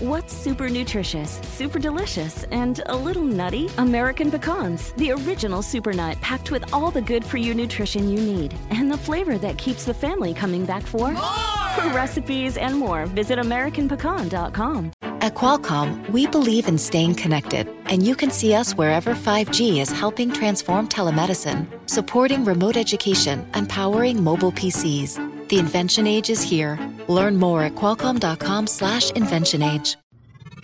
What's super nutritious, super delicious, and a little nutty? American pecans, the original super nut packed with all the good for you nutrition you need and the flavor that keeps the family coming back for more. For recipes and more, visit AmericanPecan.com. At Qualcomm, we believe in staying connected, and you can see us wherever 5G is helping transform telemedicine, supporting remote education, and powering mobile PCs. The invention age is here. Learn more at qualcomm.com/slash invention age.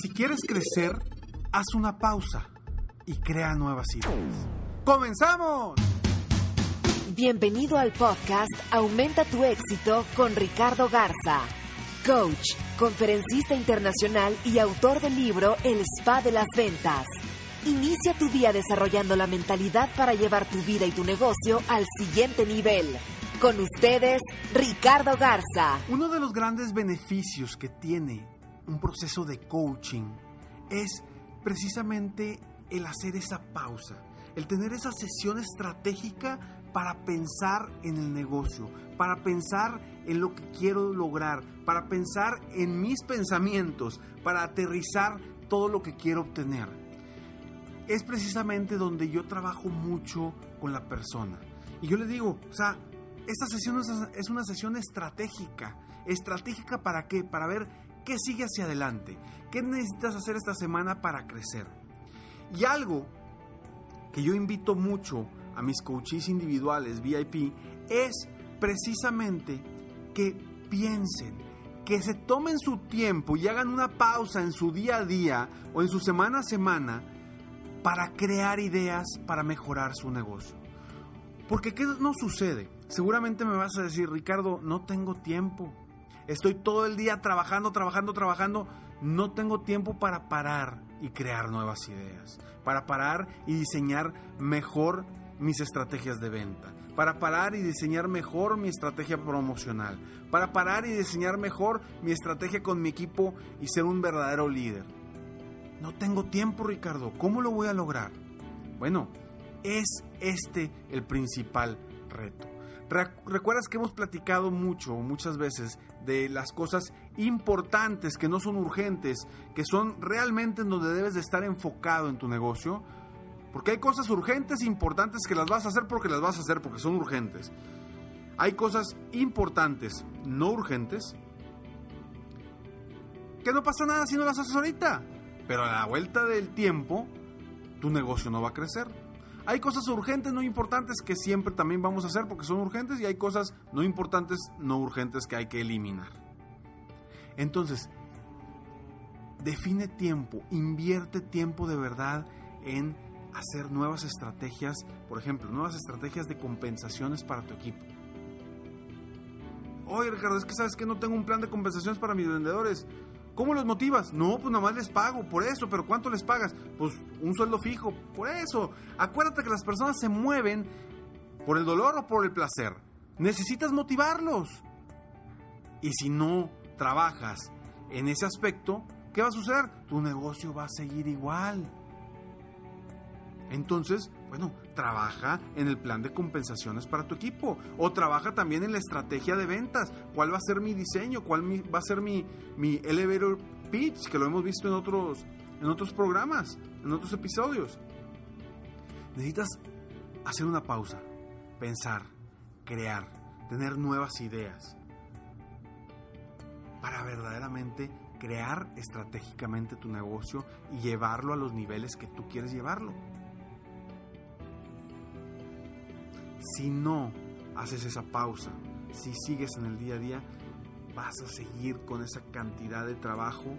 Si quieres crecer, haz una pausa y crea nuevas ideas. ¡Comenzamos! Bienvenido al podcast Aumenta tu éxito con Ricardo Garza coach, conferencista internacional y autor del libro El Spa de las Ventas. Inicia tu día desarrollando la mentalidad para llevar tu vida y tu negocio al siguiente nivel. Con ustedes, Ricardo Garza. Uno de los grandes beneficios que tiene un proceso de coaching es precisamente el hacer esa pausa, el tener esa sesión estratégica para pensar en el negocio, para pensar en lo que quiero lograr, para pensar en mis pensamientos, para aterrizar todo lo que quiero obtener. Es precisamente donde yo trabajo mucho con la persona. Y yo le digo, o sea, esta sesión es una sesión estratégica. ¿Estratégica para qué? Para ver qué sigue hacia adelante. ¿Qué necesitas hacer esta semana para crecer? Y algo que yo invito mucho a mis coaches individuales VIP es precisamente que piensen, que se tomen su tiempo y hagan una pausa en su día a día o en su semana a semana para crear ideas para mejorar su negocio. Porque ¿qué no sucede? Seguramente me vas a decir, Ricardo, no tengo tiempo. Estoy todo el día trabajando, trabajando, trabajando. No tengo tiempo para parar y crear nuevas ideas. Para parar y diseñar mejor mis estrategias de venta, para parar y diseñar mejor mi estrategia promocional, para parar y diseñar mejor mi estrategia con mi equipo y ser un verdadero líder. No tengo tiempo, Ricardo. ¿Cómo lo voy a lograr? Bueno, es este el principal reto. Recuerdas que hemos platicado mucho, muchas veces, de las cosas importantes que no son urgentes, que son realmente en donde debes de estar enfocado en tu negocio. Porque hay cosas urgentes e importantes que las vas a hacer porque las vas a hacer porque son urgentes. Hay cosas importantes, no urgentes, que no pasa nada si no las haces ahorita. Pero a la vuelta del tiempo, tu negocio no va a crecer. Hay cosas urgentes, no importantes, que siempre también vamos a hacer porque son urgentes y hay cosas no importantes, no urgentes que hay que eliminar. Entonces, define tiempo, invierte tiempo de verdad en hacer nuevas estrategias, por ejemplo, nuevas estrategias de compensaciones para tu equipo. Oye, Ricardo, es que sabes que no tengo un plan de compensaciones para mis vendedores. ¿Cómo los motivas? No, pues nada más les pago, por eso, pero ¿cuánto les pagas? Pues un sueldo fijo, por eso. Acuérdate que las personas se mueven por el dolor o por el placer. Necesitas motivarlos. Y si no trabajas en ese aspecto, ¿qué va a suceder? Tu negocio va a seguir igual. Entonces, bueno, trabaja en el plan de compensaciones para tu equipo o trabaja también en la estrategia de ventas. ¿Cuál va a ser mi diseño? ¿Cuál va a ser mi, mi elevator pitch? Que lo hemos visto en otros, en otros programas, en otros episodios. Necesitas hacer una pausa, pensar, crear, tener nuevas ideas para verdaderamente crear estratégicamente tu negocio y llevarlo a los niveles que tú quieres llevarlo. Si no haces esa pausa, si sigues en el día a día, vas a seguir con esa cantidad de trabajo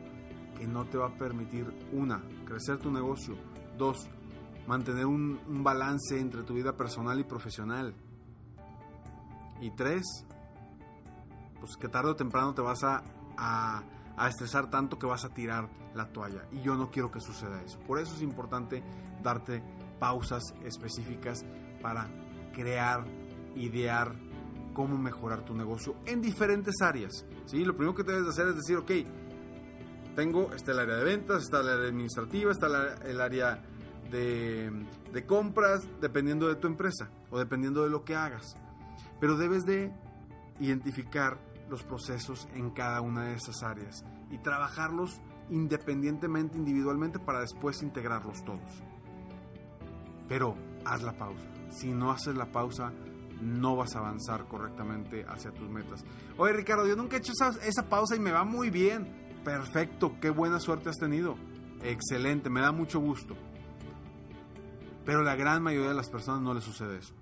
que no te va a permitir, una, crecer tu negocio, dos, mantener un, balance entre tu vida personal y profesional, y tres, pues que tarde o temprano te vas a, a, a estresar tanto que vas a tirar la toalla. Y yo no quiero que suceda eso. Por eso es importante darte pausas específicas para crear, idear cómo mejorar tu negocio en diferentes áreas. ¿sí? Lo primero que debes hacer es decir, ok, tengo, está el área de ventas, está el área administrativa, está el área de, de compras, dependiendo de tu empresa o dependiendo de lo que hagas. Pero debes de identificar los procesos en cada una de esas áreas y trabajarlos independientemente, individualmente, para después integrarlos todos. Pero haz la pausa. Si no haces la pausa, no vas a avanzar correctamente hacia tus metas. Oye Ricardo, yo nunca he hecho esa, esa pausa y me va muy bien. Perfecto, qué buena suerte has tenido. Excelente, me da mucho gusto. Pero la gran mayoría de las personas no les sucede eso.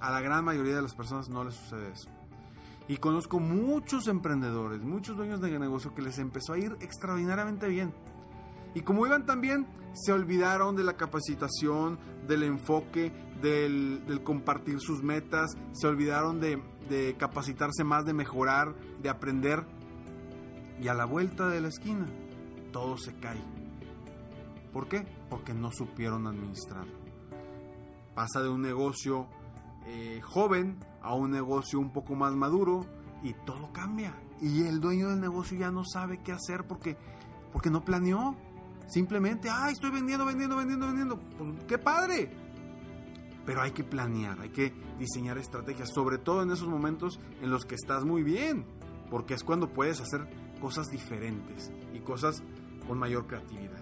A la gran mayoría de las personas no les sucede eso. Y conozco muchos emprendedores, muchos dueños de negocio que les empezó a ir extraordinariamente bien. Y como iban tan bien, se olvidaron de la capacitación, del enfoque, del, compartir sus metas, se olvidaron de, de capacitarse más, de mejorar, de aprender. Y a la vuelta de la esquina, todo se cae. ¿Por qué? Porque no supieron administrarlo. Pasa de un negocio eh, joven a un negocio un poco más maduro y todo cambia. Y el dueño del negocio ya no sabe qué hacer porque, porque no planeó. Simplemente, ay, estoy vendiendo, vendiendo, vendiendo, vendiendo. Pues, ¡Qué padre! Pero hay que planear, hay que diseñar estrategias, sobre todo en esos momentos en los que estás muy bien, porque es cuando puedes hacer cosas diferentes y cosas con mayor creatividad.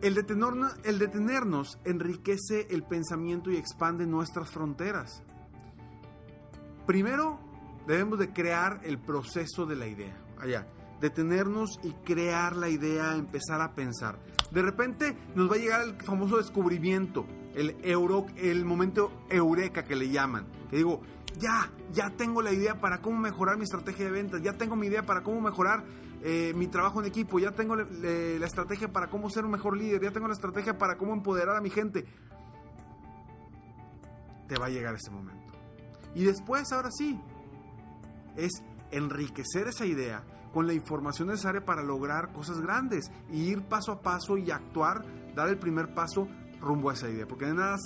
El detenernos, el detenernos enriquece el pensamiento y expande nuestras fronteras. Primero, debemos de crear el proceso de la idea. Allá, detenernos y crear la idea, empezar a pensar. De repente nos va a llegar el famoso descubrimiento, el, euro, el momento eureka que le llaman. Que digo, ya, ya tengo la idea para cómo mejorar mi estrategia de ventas, ya tengo mi idea para cómo mejorar eh, mi trabajo en equipo, ya tengo la estrategia para cómo ser un mejor líder, ya tengo la estrategia para cómo empoderar a mi gente. Te va a llegar ese momento. Y después, ahora sí, es enriquecer esa idea con la información necesaria para lograr cosas grandes y ir paso a paso y actuar, dar el primer paso rumbo a esa idea. Porque de nada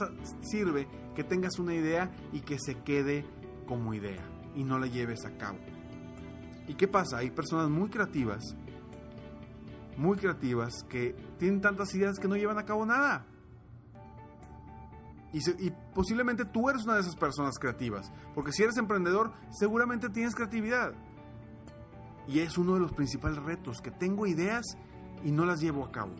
sirve que tengas una idea y que se quede como idea y no la lleves a cabo. ¿Y qué pasa? Hay personas muy creativas, muy creativas, que tienen tantas ideas que no llevan a cabo nada. Y, posiblemente tú eres una de esas personas creativas, porque si eres emprendedor, seguramente tienes creatividad. Y es uno de los principales retos, que tengo ideas y no las llevo a cabo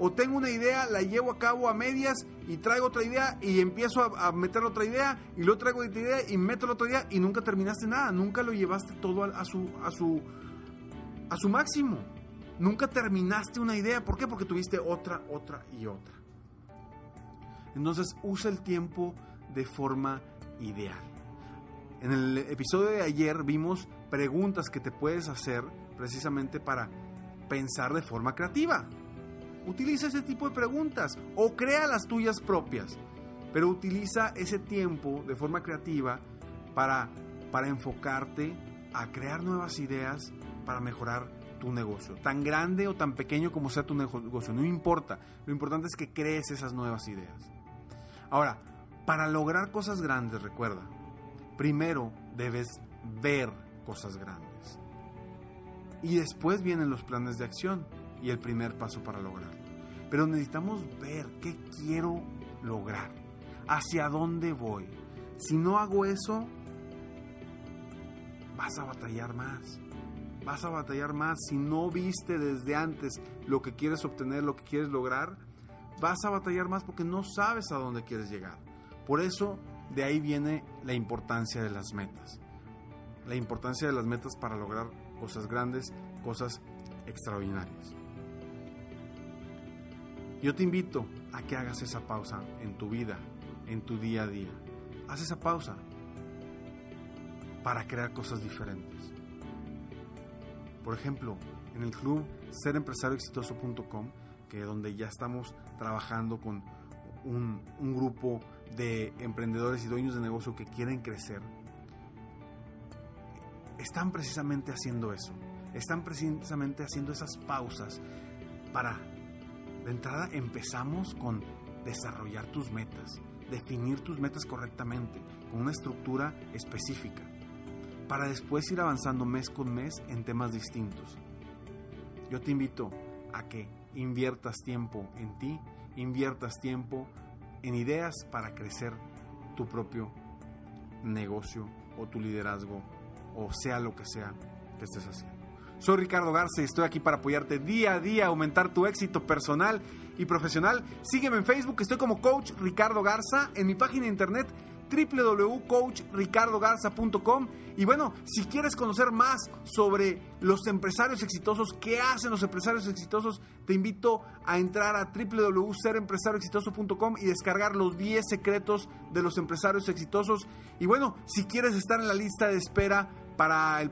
o tengo una idea, la llevo a cabo a medias y traigo otra idea y empiezo a, meter otra idea y luego traigo otra idea y meto otra idea y nunca terminaste nada, nunca lo llevaste todo a, su, a, su, a su máximo. Nunca terminaste una idea, ¿por qué? Porque tuviste otra, otra y otra. Entonces usa el tiempo de forma ideal. En el episodio de ayer vimos preguntas que te puedes hacer precisamente para pensar de forma creativa. Utiliza ese tipo de preguntas o crea las tuyas propias, pero utiliza ese tiempo de forma creativa para, para enfocarte a crear nuevas ideas para mejorar tu negocio, tan grande o tan pequeño como sea tu negocio, no importa, lo importante es que crees esas nuevas ideas. Ahora, para lograr cosas grandes, recuerda, primero debes ver cosas grandes. Y después vienen los planes de acción y el primer paso para lograrlo. Pero necesitamos ver qué quiero lograr, hacia dónde voy. Si no hago eso, vas a batallar más. Vas a batallar más. Si no viste desde antes lo que quieres obtener, lo que quieres lograr, vas a batallar más porque no sabes a dónde quieres llegar. Por eso, de ahí viene la importancia de las metas. La importancia de las metas para lograr cosas grandes, cosas extraordinarias. Yo te invito a que hagas esa pausa en tu vida, en tu día a día. Haz esa pausa para crear cosas diferentes. Por ejemplo, en el club serempresarioexitoso.com, que es donde ya estamos trabajando con un, un grupo de emprendedores y dueños de negocio que quieren crecer, están precisamente haciendo eso. Están precisamente haciendo esas pausas para de entrada empezamos con desarrollar tus metas, definir tus metas correctamente, con una estructura específica, para después ir avanzando mes con mes en temas distintos. Yo te invito a que inviertas tiempo en ti, inviertas tiempo en ideas para crecer tu propio negocio o tu liderazgo o sea lo que sea que estés haciendo. Soy Ricardo Garza y estoy aquí para apoyarte día a día, aumentar tu éxito personal y profesional. Sígueme en Facebook, estoy como Coach Ricardo Garza, en mi página de internet www.coachricardogarza.com y bueno, si quieres conocer más sobre los empresarios exitosos, qué hacen los empresarios exitosos, te invito a entrar a www.serempresarioexitoso.com y descargar los 10 secretos de los empresarios exitosos. Y bueno, si quieres estar en la lista de espera para el,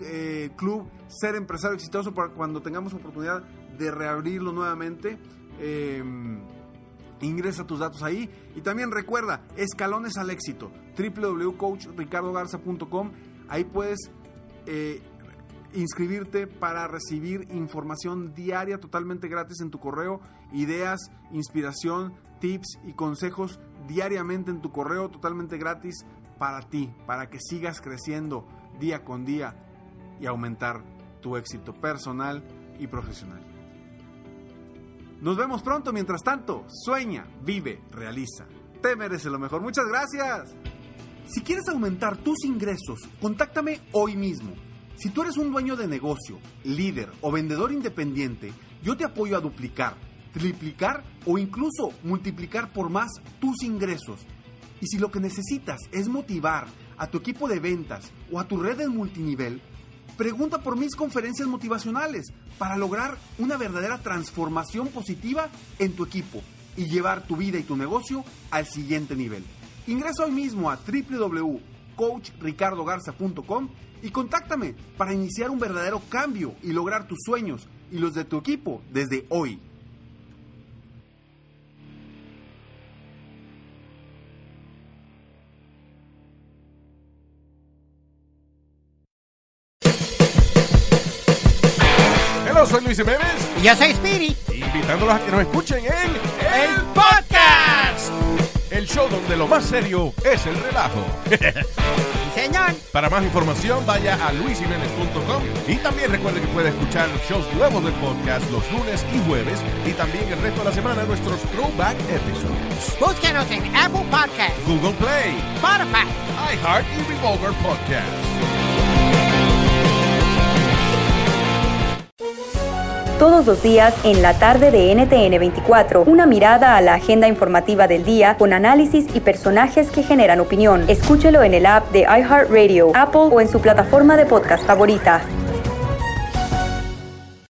eh, club Ser Empresario Exitoso, para cuando tengamos oportunidad de reabrirlo nuevamente, eh, Ingresa tus datos ahí y también recuerda, escalones al éxito, www.coachricardogarza.com. Ahí puedes eh, inscribirte para recibir información diaria totalmente gratis en tu correo, ideas, inspiración, tips y consejos diariamente en tu correo totalmente gratis para ti, para que sigas creciendo día con día y aumentar tu éxito personal y profesional. Nos vemos pronto. Mientras tanto, sueña, vive, realiza. Te mereces lo mejor. Muchas gracias. Si quieres aumentar tus ingresos, contáctame hoy mismo. Si tú eres un dueño de negocio, líder o vendedor independiente, yo te apoyo a duplicar, triplicar o incluso multiplicar por más tus ingresos. Y si lo que necesitas es motivar a tu equipo de ventas o a tu red de multinivel, Pregunta por mis conferencias motivacionales para lograr una verdadera transformación positiva en tu equipo y llevar tu vida y tu negocio al siguiente nivel. Ingresa hoy mismo a www.coachricardogarza.com y contáctame para iniciar un verdadero cambio y lograr tus sueños y los de tu equipo desde hoy. Soy Luis Jiménez. Y yo soy Spirit. Invitándolos a que nos escuchen en El Podcast. El show donde lo más serio es el relajo. Sí, señor. Para más información, vaya a luisiménez.com y también recuerde que puede escuchar shows nuevos del podcast los lunes y jueves y también el resto de la semana nuestros throwback episodes. Búsquenos en Apple Podcast, Google Play, Spotify, iHeart y Revolver Podcast. Todos los días en la tarde de NTN 24. Una mirada a la agenda informativa del día con análisis y personajes que generan opinión. Escúchelo en el app de iHeartRadio, Apple o en su plataforma de podcast favorita.